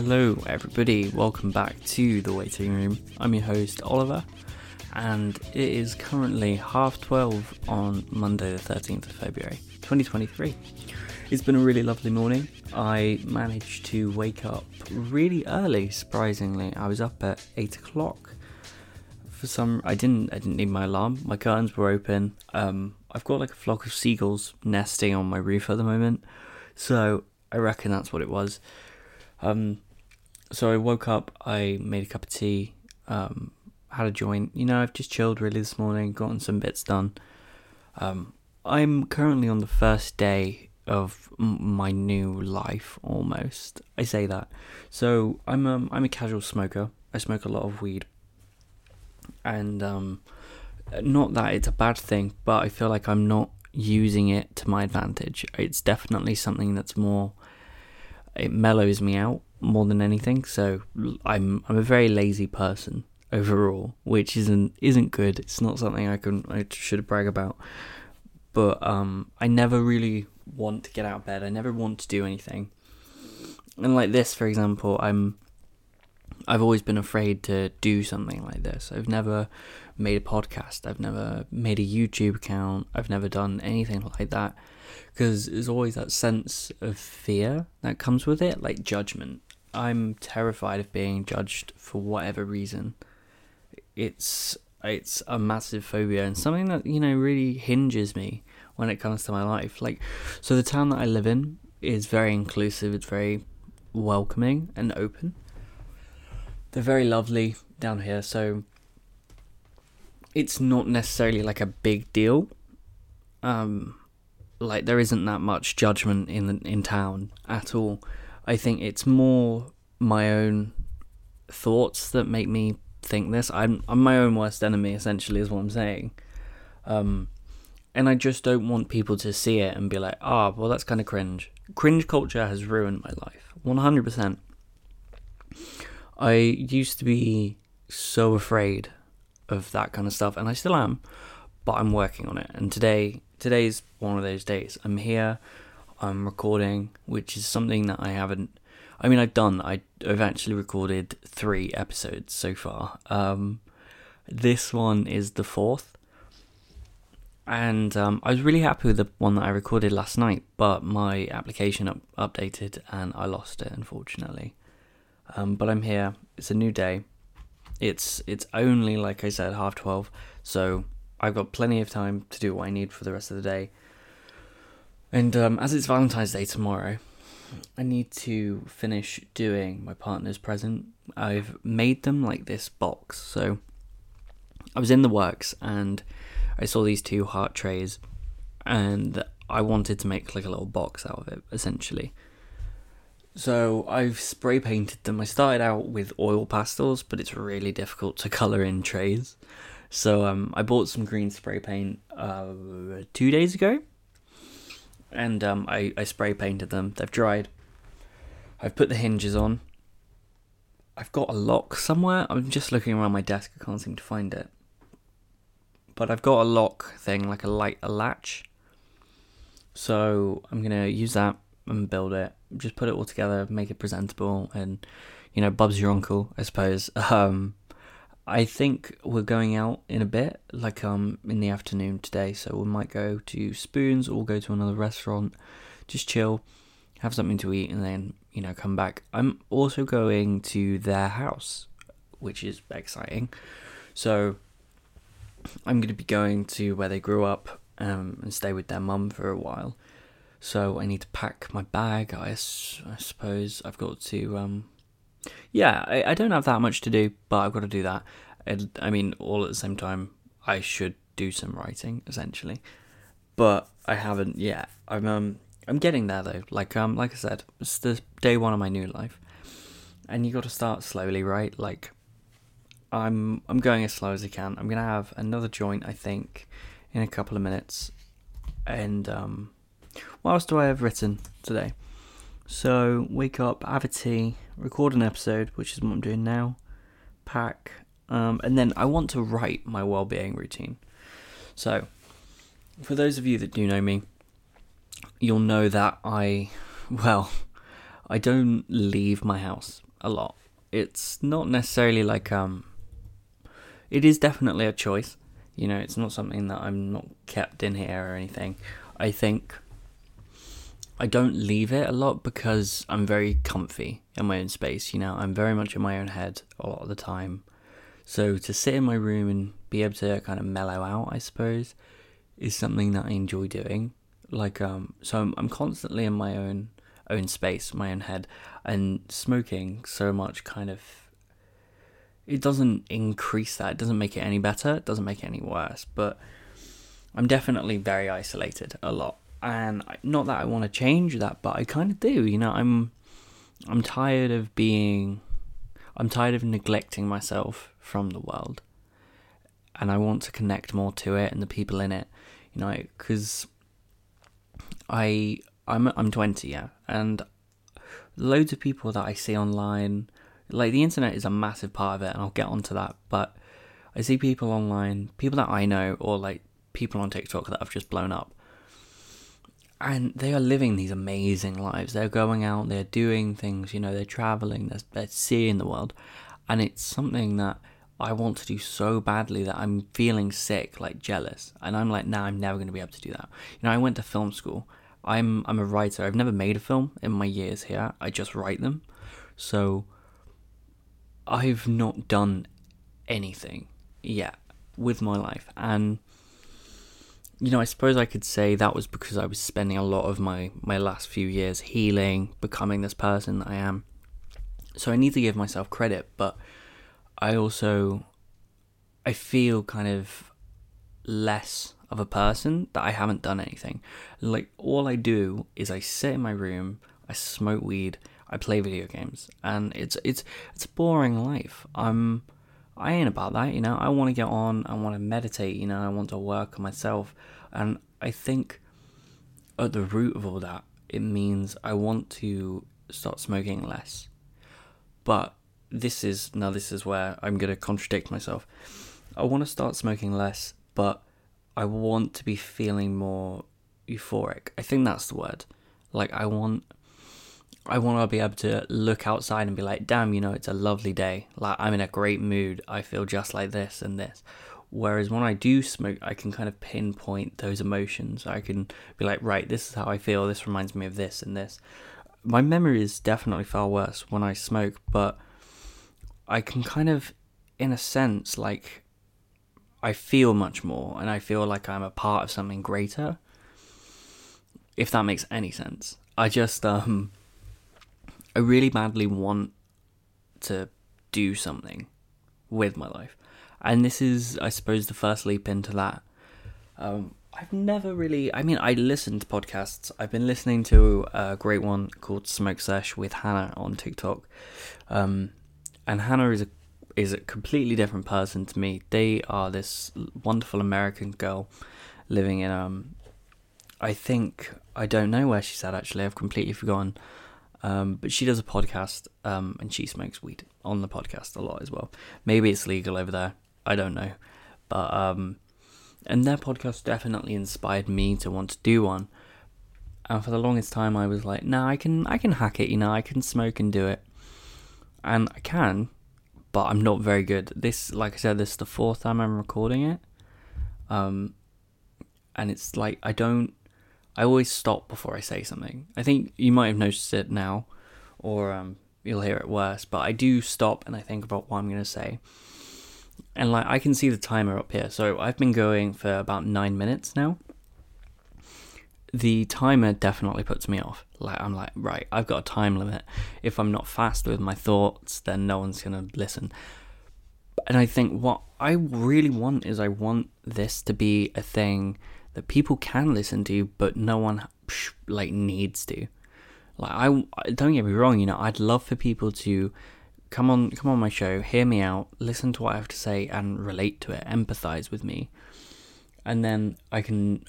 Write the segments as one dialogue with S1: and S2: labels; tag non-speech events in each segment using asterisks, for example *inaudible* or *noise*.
S1: Hello, everybody. Welcome back to the waiting room. I'm your host, Oliver, and it is currently half 12 on Monday, the 13th of February, 2023. It's been a really lovely morning. I managed to wake up really early, surprisingly. I was up at 8 o'clock. For some, I didn't. I didn't need my alarm. My curtains were open. Um, I've got like a flock of seagulls nesting on my roof at the moment, so I reckon that's what it was. Um, so I woke up, I made a cup of tea, um, had a joint. You know, I've just chilled really this morning, gotten some bits done. Um, I'm currently on the first day of m- my new life, almost. I say that. So I'm um, I'm a casual smoker. I smoke a lot of weed, and um, not that it's a bad thing, but I feel like I'm not using it to my advantage. It's definitely something that's more it mellows me out more than anything. So I'm I'm a very lazy person overall, which isn't isn't good. It's not something I can I should brag about. But um, I never really want to get out of bed. I never want to do anything. And like this, for example, I'm I've always been afraid to do something like this. I've never made a podcast. I've never made a YouTube account. I've never done anything like that because there's always that sense of fear that comes with it, like judgment. I'm terrified of being judged for whatever reason. It's it's a massive phobia and something that you know really hinges me when it comes to my life. Like, so the town that I live in is very inclusive. It's very welcoming and open. They're very lovely down here, so it's not necessarily like a big deal. Um, like there isn't that much judgment in the, in town at all. I think it's more my own thoughts that make me think this. I'm I'm my own worst enemy essentially is what I'm saying. Um, and I just don't want people to see it and be like, "Ah, oh, well that's kind of cringe." Cringe culture has ruined my life. 100%. I used to be so afraid of that kind of stuff and I still am, but I'm working on it. And today today's one of those days. I'm here, I'm recording, which is something that I haven't. I mean, I've done. I, have actually recorded three episodes so far. Um, this one is the fourth, and um, I was really happy with the one that I recorded last night. But my application up- updated, and I lost it, unfortunately. Um, but I'm here. It's a new day. It's it's only like I said, half twelve. So I've got plenty of time to do what I need for the rest of the day. And um, as it's Valentine's Day tomorrow, I need to finish doing my partner's present. I've made them like this box. So I was in the works and I saw these two heart trays and I wanted to make like a little box out of it essentially. So I've spray painted them. I started out with oil pastels, but it's really difficult to *laughs* color in trays. So um, I bought some green spray paint uh, two days ago, and um, I, I spray painted them. They've dried. I've put the hinges on. I've got a lock somewhere. I'm just looking around my desk. I can't seem to find it. But I've got a lock thing, like a light, a latch. So I'm gonna use that and build it. Just put it all together, make it presentable, and you know, Bub's your uncle, I suppose. *laughs* Um, I think we're going out in a bit, like um in the afternoon today. So we might go to Spoons or go to another restaurant, just chill, have something to eat, and then you know come back. I'm also going to their house, which is exciting. So I'm going to be going to where they grew up um, and stay with their mum for a while. So I need to pack my bag. I, I suppose I've got to um, yeah, I, I don't have that much to do, but I've got to do that. And, I mean, all at the same time, I should do some writing essentially, but I haven't yet. I'm um I'm getting there though. Like um like I said, it's the day one of my new life, and you got to start slowly, right? Like I'm I'm going as slow as I can. I'm gonna have another joint, I think, in a couple of minutes, and um, what else do I have written today? So wake up, have a tea, record an episode, which is what I'm doing now, pack, um, and then I want to write my well-being routine. So, for those of you that do know me, you'll know that I, *laughs* well, I don't leave my house a lot. It's not necessarily like um it is definitely a choice. You know, it's not something that I'm not kept in here or anything. I think I don't leave it a lot because I'm very comfy in my own space. You know, I'm very much in my own head a lot of the time. So to sit in my room and be able to kind of mellow out, I suppose, is something that I enjoy doing. Like, um, so I'm, I'm constantly in my own own space, my own head, and smoking so much kind of it doesn't increase that. It doesn't make it any better. It doesn't make it any worse. But I'm definitely very isolated a lot, and not that I want to change that, but I kind of do. You know, I'm I'm tired of being, I'm tired of neglecting myself from the world, and I want to connect more to it and the people in it. You know, because I I'm I'm 20, yeah, and loads of people that I see online like the internet is a massive part of it, and I'll get onto that. But I see people online, people that I know, or like people on TikTok that have just blown up, and they are living these amazing lives. They're going out, they're doing things, you know, they're traveling, they're, they're seeing the world, and it's something that I want to do so badly that I'm feeling sick, like jealous, and I'm like, nah, I'm never going to be able to do that. You know, I went to film school. I'm I'm a writer. I've never made a film in my years here. I just write them. So I've not done anything yet with my life. And, you know, I suppose I could say that was because I was spending a lot of my, my last few years healing, becoming this person that I am. So I need to give myself credit, but I also, I feel kind of less of a person that I haven't done anything. Like, all I do is I sit in my room, I smoke weed, I play video games, and it's it's it's a boring life. I'm I ain't about that, you know. I want to get on. I want to meditate, you know. I want to work on myself, and I think at the root of all that, it means I want to start smoking less. But this is now this is where I'm gonna contradict myself. I want to start smoking less, but I want to be feeling more euphoric. I think that's the word. Like I want I want to be able to look outside and be like, damn, you know, it's a lovely day. Like, I'm in a great mood. I feel just like this and this. Whereas when I do smoke, I can kind of pinpoint those emotions. I can be like, right, this is how I feel. This reminds me of this and this. My memory is definitely far worse when I smoke, but I can kind of, in a sense, like, I feel much more and I feel like I'm a part of something greater. If that makes any sense. I just, um, I really badly want to do something with my life. And this is, I suppose, the first leap into that. Um, I've never really, I mean, I listen to podcasts. I've been listening to a great one called Smoke Sesh with Hannah on TikTok. Um, and Hannah is a is a completely different person to me. They are this wonderful American girl living in um I think I don't know where she's at actually. I've completely forgotten. Um, but she does a podcast um, and she smokes weed on the podcast a lot as well. Maybe it's legal over there. I don't know. But, um, and their podcast definitely inspired me to want to do one. And for the longest time, I was like, nah, I can, I can hack it, you know, I can smoke and do it. And I can, but I'm not very good. This, like I said, this is the fourth time I'm recording it. Um, and it's like, I don't, I always stop before I say something. I think you might have noticed it now, or um, you'll hear it worse, but I do stop and I think about what I'm going to say. And like I can see the timer up here, so I've been going for about nine minutes now. The timer definitely puts me off. Like I'm like, right, I've got a time limit. If I'm not fast with my thoughts, then no one's gonna listen. And I think what I really want is I want this to be a thing that people can listen to, but no one like needs to. Like I don't get me wrong, you know, I'd love for people to come on come on my show, hear me out, listen to what I have to say and relate to it, empathize with me. And then I can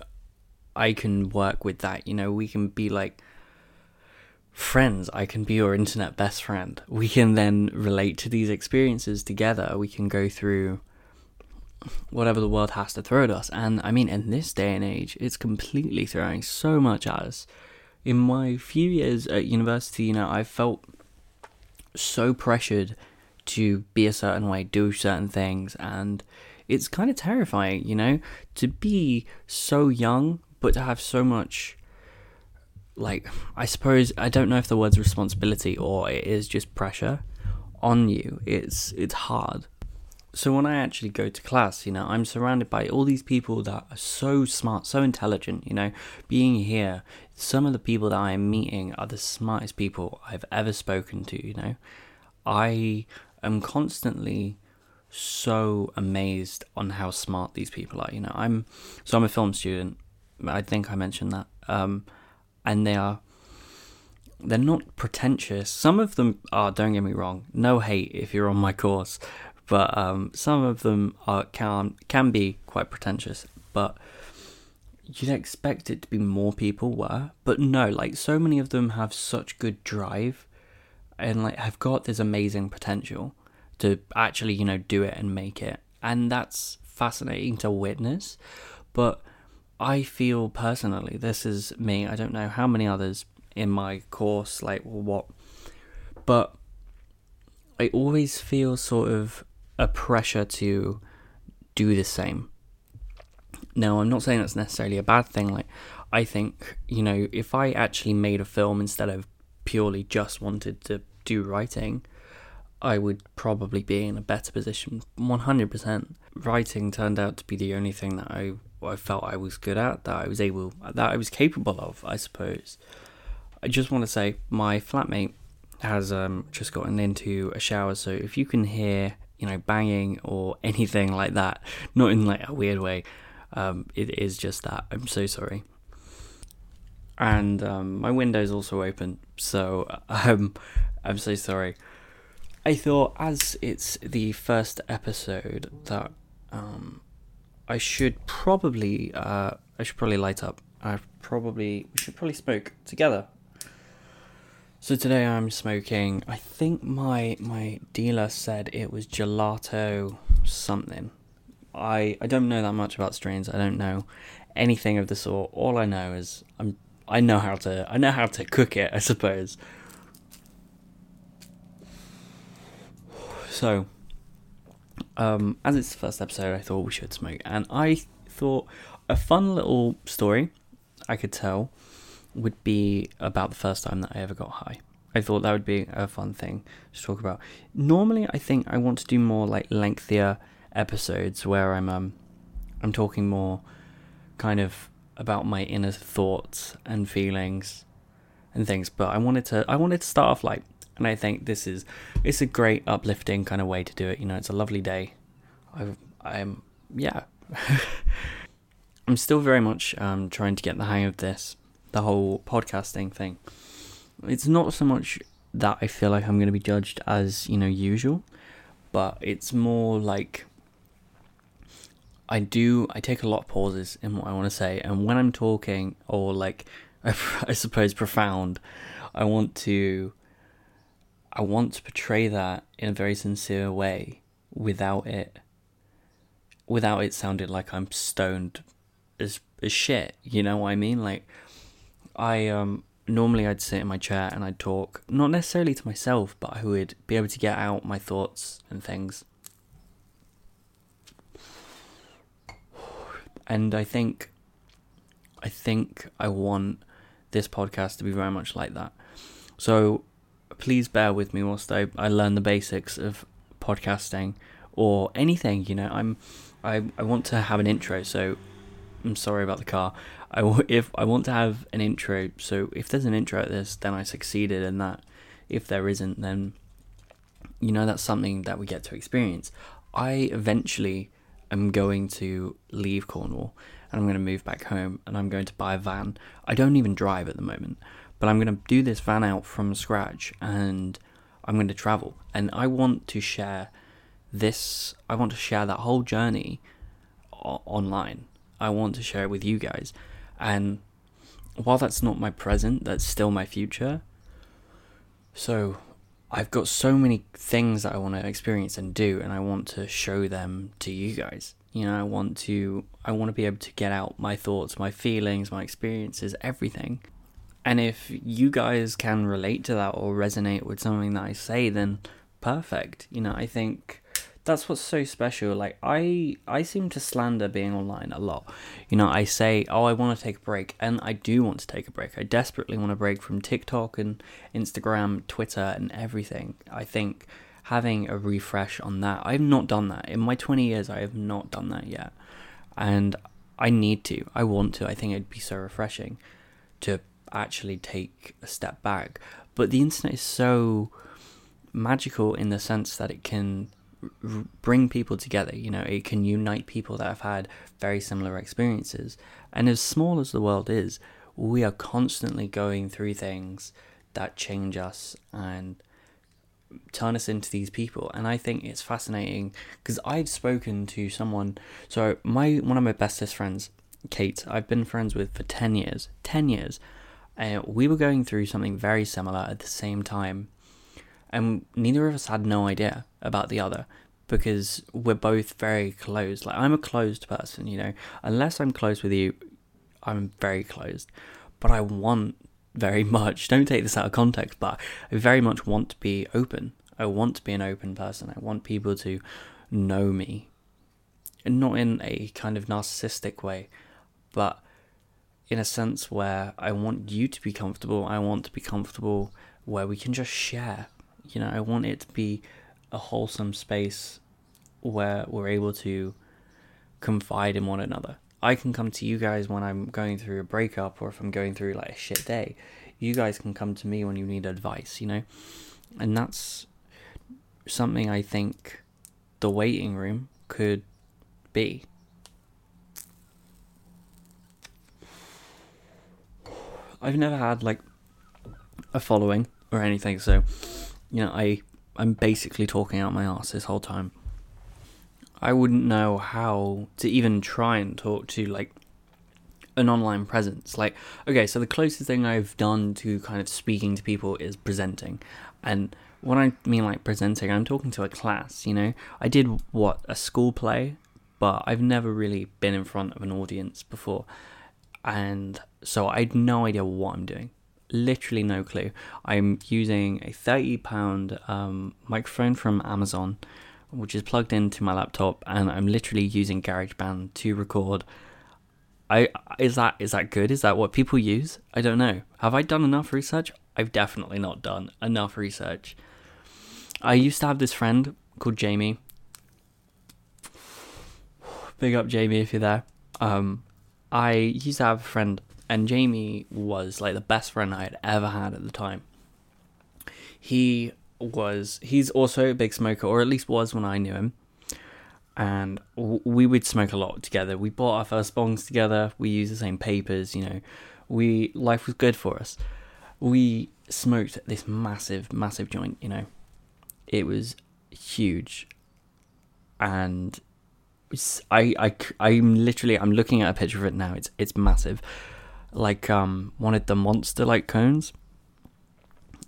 S1: I can work with that, you know, we can be like friends. I can be your internet best friend. We can then relate to these experiences together. We can go through whatever the world has to throw at us. And I mean, in this day and age, it's completely throwing so much at us in my few years at university, you know, I felt so pressured to be a certain way, do certain things, and it's kind of terrifying, you know, to be so young but to have so much like I suppose I don't know if the word's responsibility or it is just pressure on you. It's it's hard. So when I actually go to class, you know, I'm surrounded by all these people that are so smart, so intelligent, you know, being here, some of the people that I am meeting are the smartest people I've ever spoken to, you know. I am constantly so amazed on how smart these people are, you know. I'm so I'm a film student. I think I mentioned that. Um and they are they're not pretentious. Some of them are. Don't get me wrong. No hate if you're on my course, but um, some of them are can can be quite pretentious. But you'd expect it to be more people were, but no. Like so many of them have such good drive, and like have got this amazing potential to actually you know do it and make it, and that's fascinating to witness. But I feel personally, this is me. I don't know how many others in my course, like what, but I always feel sort of a pressure to do the same. Now, I'm not saying that's necessarily a bad thing. Like, I think, you know, if I actually made a film instead of purely just wanted to do writing, I would probably be in a better position. 100%. Writing turned out to be the only thing that I I felt I was good at, that I was able, that I was capable of, I suppose. I just want to say my flatmate has um, just gotten into a shower, so if you can hear, you know, banging or *laughs* anything like that, not in like a weird way, um, it is just that. I'm so sorry. And um, my window's also open, so *laughs* um, I'm so sorry. I thought, as it's the first episode, that um, I should probably uh, I should probably light up. I probably we should probably smoke together. So today I'm smoking. I think my my dealer said it was gelato something. I I don't know that much about strains. I don't know anything of the sort. All I know is I'm I know how to I know how to cook it. I suppose. So um, as it's the first episode, I thought we should smoke, and I thought a fun little story I could tell would be about the first time that I ever got high. I thought that would be a fun thing to talk about. Normally, I think I want to do more like lengthier episodes where I'm um I'm talking more kind of about my inner thoughts and feelings and things. But I wanted to I wanted to start off like and I think this is it's a great uplifting kind of way to do it. You know, it's a lovely day. I I'm yeah. *laughs* I'm still very much um, trying to get the hang of this, the whole podcasting thing. It's not so much that I feel like I'm going to be judged as you know usual, but it's more like I do. I take a lot of pauses in what I want to say, and when I'm talking or like *laughs* I suppose profound, I want to I want to portray that in a very sincere way without it without it sounding like I'm stoned as as shit, you know what I mean? Like I um normally I'd sit in my chair and I'd talk, not necessarily to myself, but I would be able to get out my thoughts and things. And I think I think I want this podcast to be very much like that. So please bear with me whilst I, I learn the basics of podcasting or anything. You know, I'm I I want to have an intro, so I'm sorry about the car. I if I want to have an intro, so if there's an intro at this, then I succeeded in that. If there isn't, then you know that's something that we get to experience. I eventually am going to leave Cornwall and I'm going to move back home and I'm going to buy a van. I don't even drive at the moment, but I'm going to do this van out from scratch and I'm going to travel. And I want to share this, I want to share that whole journey online. I want to share it with you guys. And while that's not my present, that's still my future. So I've got so many things that I want to experience and do, and I want to show them to you guys. You know, I want to, I want to be able to get out my thoughts, my feelings, my experiences, everything And if you guys can relate to that or resonate with something that I say, then perfect. You know, I think that's what's so special. Like I I seem to slander being online a lot. You know, I say, "Oh, I want to take a break." And I do want to take a break. I desperately want a break from TikTok and Instagram, Twitter and everything. I think having a refresh on that. I've not done that. In my 20 years, I have not done that yet. And I need to. I want to. I think it'd be so refreshing to actually take a step back. But the internet is so magical in the sense that it can bring people together. You know, it can unite people that have had very similar experiences. And as small as the world is, we are constantly going through things that change us and turn us into these people and i think it's fascinating because i've spoken to someone so my one of my bestest friends kate i've been friends with for 10 years 10 years uh, we were going through something very similar at the same time and neither of us had no idea about the other because we're both very closed like i'm a closed person you know unless i'm close with you i'm very closed but i want very *laughs* much. Don't take this out of context, but I very much want to be open. I want to be an open person. I want people to know me. And not in a kind of narcissistic way, but in a sense where I want you to be comfortable. I want to be comfortable where we can just share. You know, I want it to be a wholesome space where we're able to confide in one another. I can come to you guys when I'm going through a breakup or if I'm going through like a shit day. You guys can come to me when you need advice, you know? And that's something I think the waiting room could be. I've never had like a following or anything, so you know, I I'm basically talking out my ass this whole time. I wouldn't know how to even try and talk to like an online presence. Like, okay, so the closest thing I've done to kind of speaking to people is presenting. And when I mean like presenting, I'm talking to a class, you know? I did what, a school play, but I've never really been in front of an audience before. And so I had no idea what I'm doing. Literally no clue. I'm using a £30 um, microphone from Amazon which is plugged into my laptop, and I'm literally using GarageBand to record. I is that is that good? Is that what people use? I don't know. Have I done enough research? I've definitely not done enough research. I used to have this friend called Jamie. *sighs* Big up Jamie if you're there. Um, I used to have a friend, and Jamie was like the best friend I had ever had at the time. He was he's also a big smoker, or at least was when I knew him. And we would smoke a lot together. We bought our first bongs together. We used the same papers. You know, we life was good for us. We smoked this massive, massive joint. You know, it was huge, and I, I, I'm literally, I'm looking at a picture of it now. It's, it's massive, like um, of the monster like cones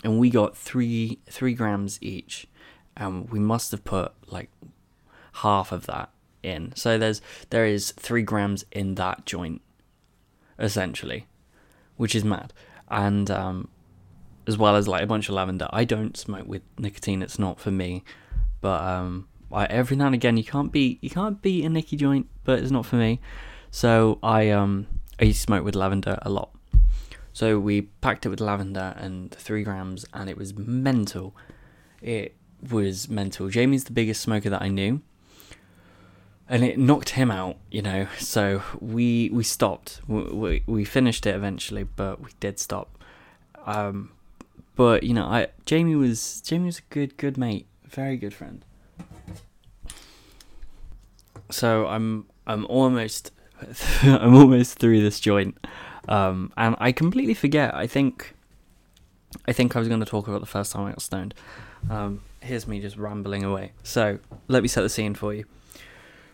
S1: and we got three three grams each, and we must have put like half of that in. So there's there is three grams in that joint, essentially, which is mad, and um, as well as like a bunch of lavender. I don't smoke with nicotine; it's not for me. But um, I, every now and again, you can't be you can't beat a nicky joint, but it's not for me. So I um I used to smoke with lavender a lot. So we packed it with lavender and three grams, and it was mental. It was mental. Jamie's the biggest smoker that I knew, and it knocked him out. You know, *laughs* so we we stopped. We we finished it eventually, but we did stop. Um, but you know, I Jamie was Jamie was a good good mate, very good friend. So I'm I'm almost *laughs* I'm almost through this joint. Um, and I completely forget. I think, I think I was going to talk about the first time I got stoned. Um, here's me just rambling away. So let me set the scene for you.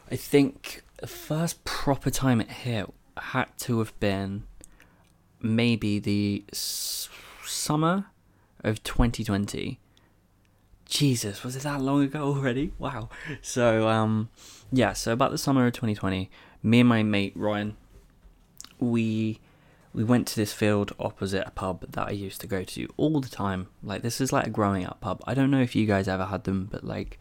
S1: I think the first proper time it hit had to have been maybe the s- summer of 2020. Jesus, was it that long ago already? Wow. So, um, yeah, so about the summer of 2020, me and my mate Ryan, we we went to this field opposite a pub that I used to go to all the time. Like this is like a growing up pub. I don't know if you guys ever had them, but like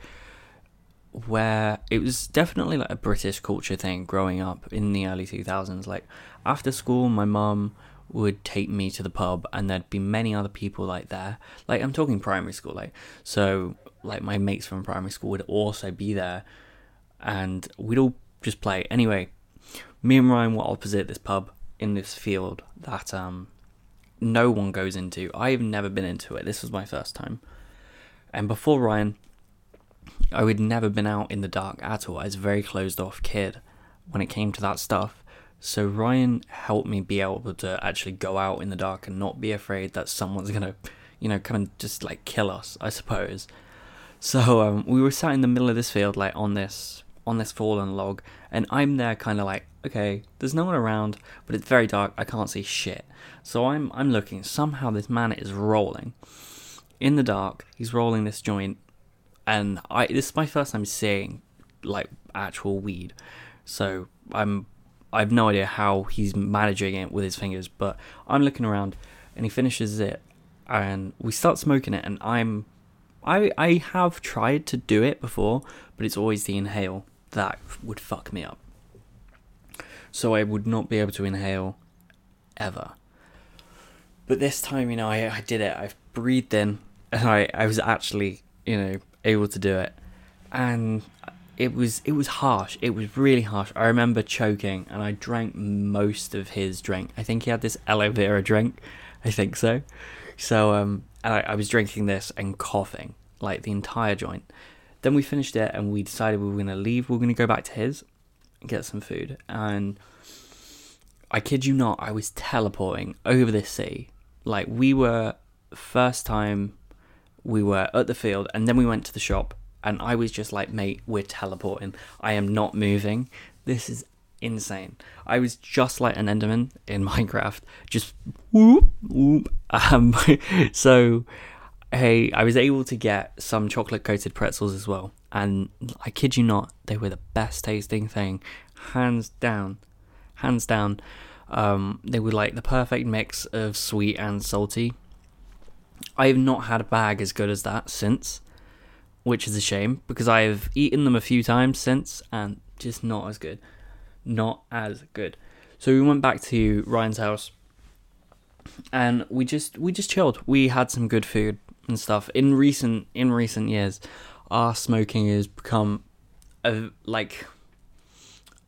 S1: where it was definitely like a British culture thing growing up in the early 2000s. Like after school, my mum would take me to the pub and there'd be many other people like there. Like I'm talking primary school, like so like my mates from primary school would also be there and we'd all just play. Anyway, me and Ryan were opposite this pub in this field that um no one goes into. I've never been into it. This was my first time. And before Ryan, I had never been out in the dark at all. I was a very closed off kid when it came to that stuff. So Ryan helped me be able to actually go out in the dark and not be afraid that someone's gonna, you know, come and just like kill us. I suppose. So um, we were sat in the middle of this field, like on this on this fallen log, and I'm there, kind of like, okay, there's no one around, but it's very dark. I can't see shit. So I'm I'm looking. Somehow this man is rolling in the dark. He's rolling this joint, and I this is my first time seeing like actual weed. So I'm I have no idea how he's managing it with his fingers, but I'm looking around, and he finishes it, and we start smoking it, and I'm I I have tried to do it before, but it's always the inhale that would fuck me up. So I would not be able to inhale ever. But this time, you know, I, I did it. I breathed in and I, I was actually, you know, able to do it. And it was it was harsh. It was really harsh. I remember choking and I drank most of his drink. I think he had this aloe vera drink. I think so. So um and I, I was drinking this and coughing like the entire joint. Then we finished it and we decided we were going to leave. We were going to go back to his and get some food. And I kid you not, I was teleporting over the sea. Like we were first time we were at the field and then we went to the shop and I was just like, mate, we're teleporting. I am not moving. This is insane. I was just like an Enderman in *laughs* Minecraft, just whoop whoop. Um, *laughs* so hey, I was able to get some chocolate coated pretzels as well. And I kid you not, they were the best tasting thing. Hands down. Hands down. Um, they were like the perfect mix of sweet and salty. I have not had a bag as good as that since, which is a shame because I have eaten them a few times since and just not as good. Not as good. So we went back to Ryan's house and we just we just chilled. We had some good food and stuff. In recent in recent years, our smoking has become a like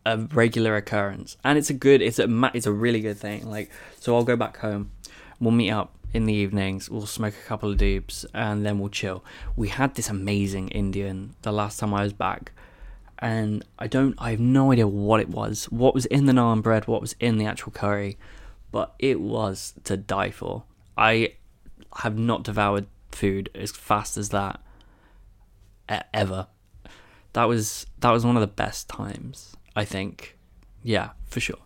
S1: a regular occurrence, and it's a good, it's a it's a really good thing. Like, so I'll go back home, we'll meet up in the evenings, we'll smoke a couple of doobs, and then we'll chill. We had this amazing Indian the last time I was back, and I don't, I have no idea what it was, what was in the naan bread, what was in the actual curry, but it was to die for. I have not devoured food as fast as that ever. That was that was one of the best times, I think. Yeah, for sure.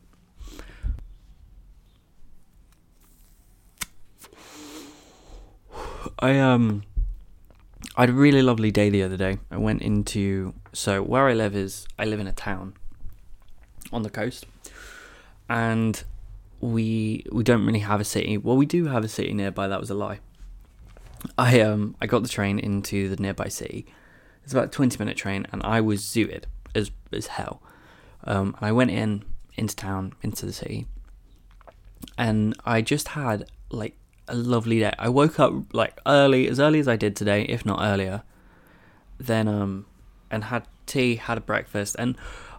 S1: I um I had a really lovely day the other day. I went into so where I live is I live in a town on the coast. And we we don't really have a city. Well, we do have a city nearby. That was a lie. I um I got the train into the nearby city. It's about a twenty minute train, and I was zooted as as hell. Um, and I went in into town into the city, and I just had like a lovely day. I woke up like early, as early as I did today, if not earlier. Then um, and had tea, had a breakfast, and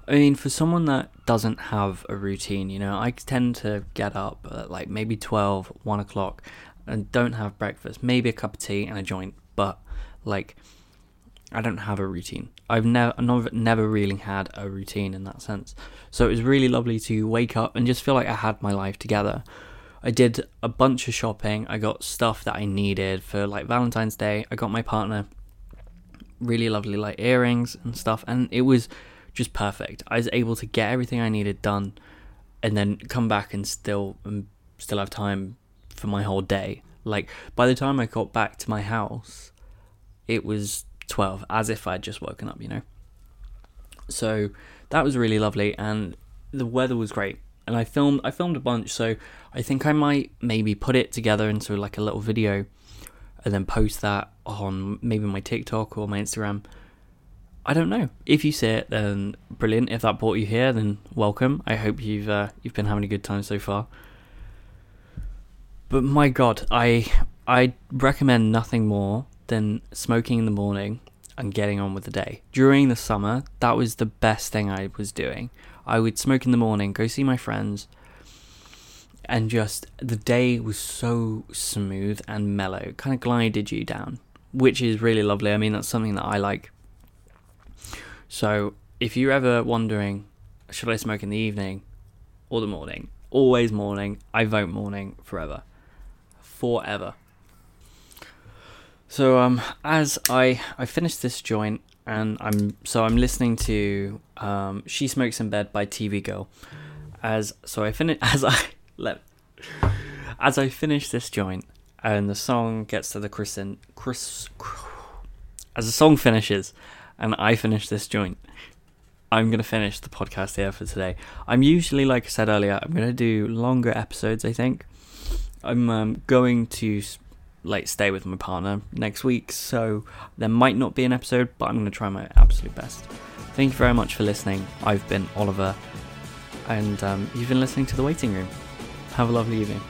S1: I mean, for someone that doesn't have a routine, you know, I tend to get up at like maybe 12, 1 o'clock, and don't have breakfast, maybe a cup of tea and a joint, but like I don't have a routine. I've never never really had a routine in that sense. So it was really lovely to wake up and just feel like I had my life together. I did a bunch of shopping. I got stuff that I needed for like Valentine's Day. I got my partner really lovely like earrings and stuff and it was just perfect. I was able to get everything I needed done and then come back and still and still have time for my whole day. Like by the time I got back to my house, it was 12 as if I'd just woken up, you know. So that was really lovely and the weather was great. and I filmed I filmed a bunch, so I think I might maybe put it together into like a little video, and then post that on maybe my TikTok or my Instagram. I don't know. If you see it, then brilliant. If that brought you here, then welcome. I hope you've uh, you've been having a good time so far. But my God, I I recommend nothing more than smoking in the morning and getting on with the day. During the summer, that was the best thing I was doing. I would smoke in the morning, go see my friends, and just the day was so smooth and mellow, kind of glided you down, which is really lovely. I mean, that's something that I like. So, if you're ever wondering, should I smoke in the evening or the morning? Always morning. I vote morning forever. Forever. So um, as I I finished this joint and I'm so I'm listening to um, "She Smokes in Bed" by TV Girl. As so I finish *laughs* as I let as I finish this joint and the song gets to the Chris and Chris as the song finishes and I finish this joint. I'm gonna finish the podcast here for today. I'm usually, like I said earlier, I'm gonna do longer episodes. I think I'm um, going to like stay with my partner next week, so there might not be an episode, but I'm going to try my absolute best. Thank you very much for listening. I've been Oliver, and um, you've been listening to The Waiting Room. Have a lovely evening.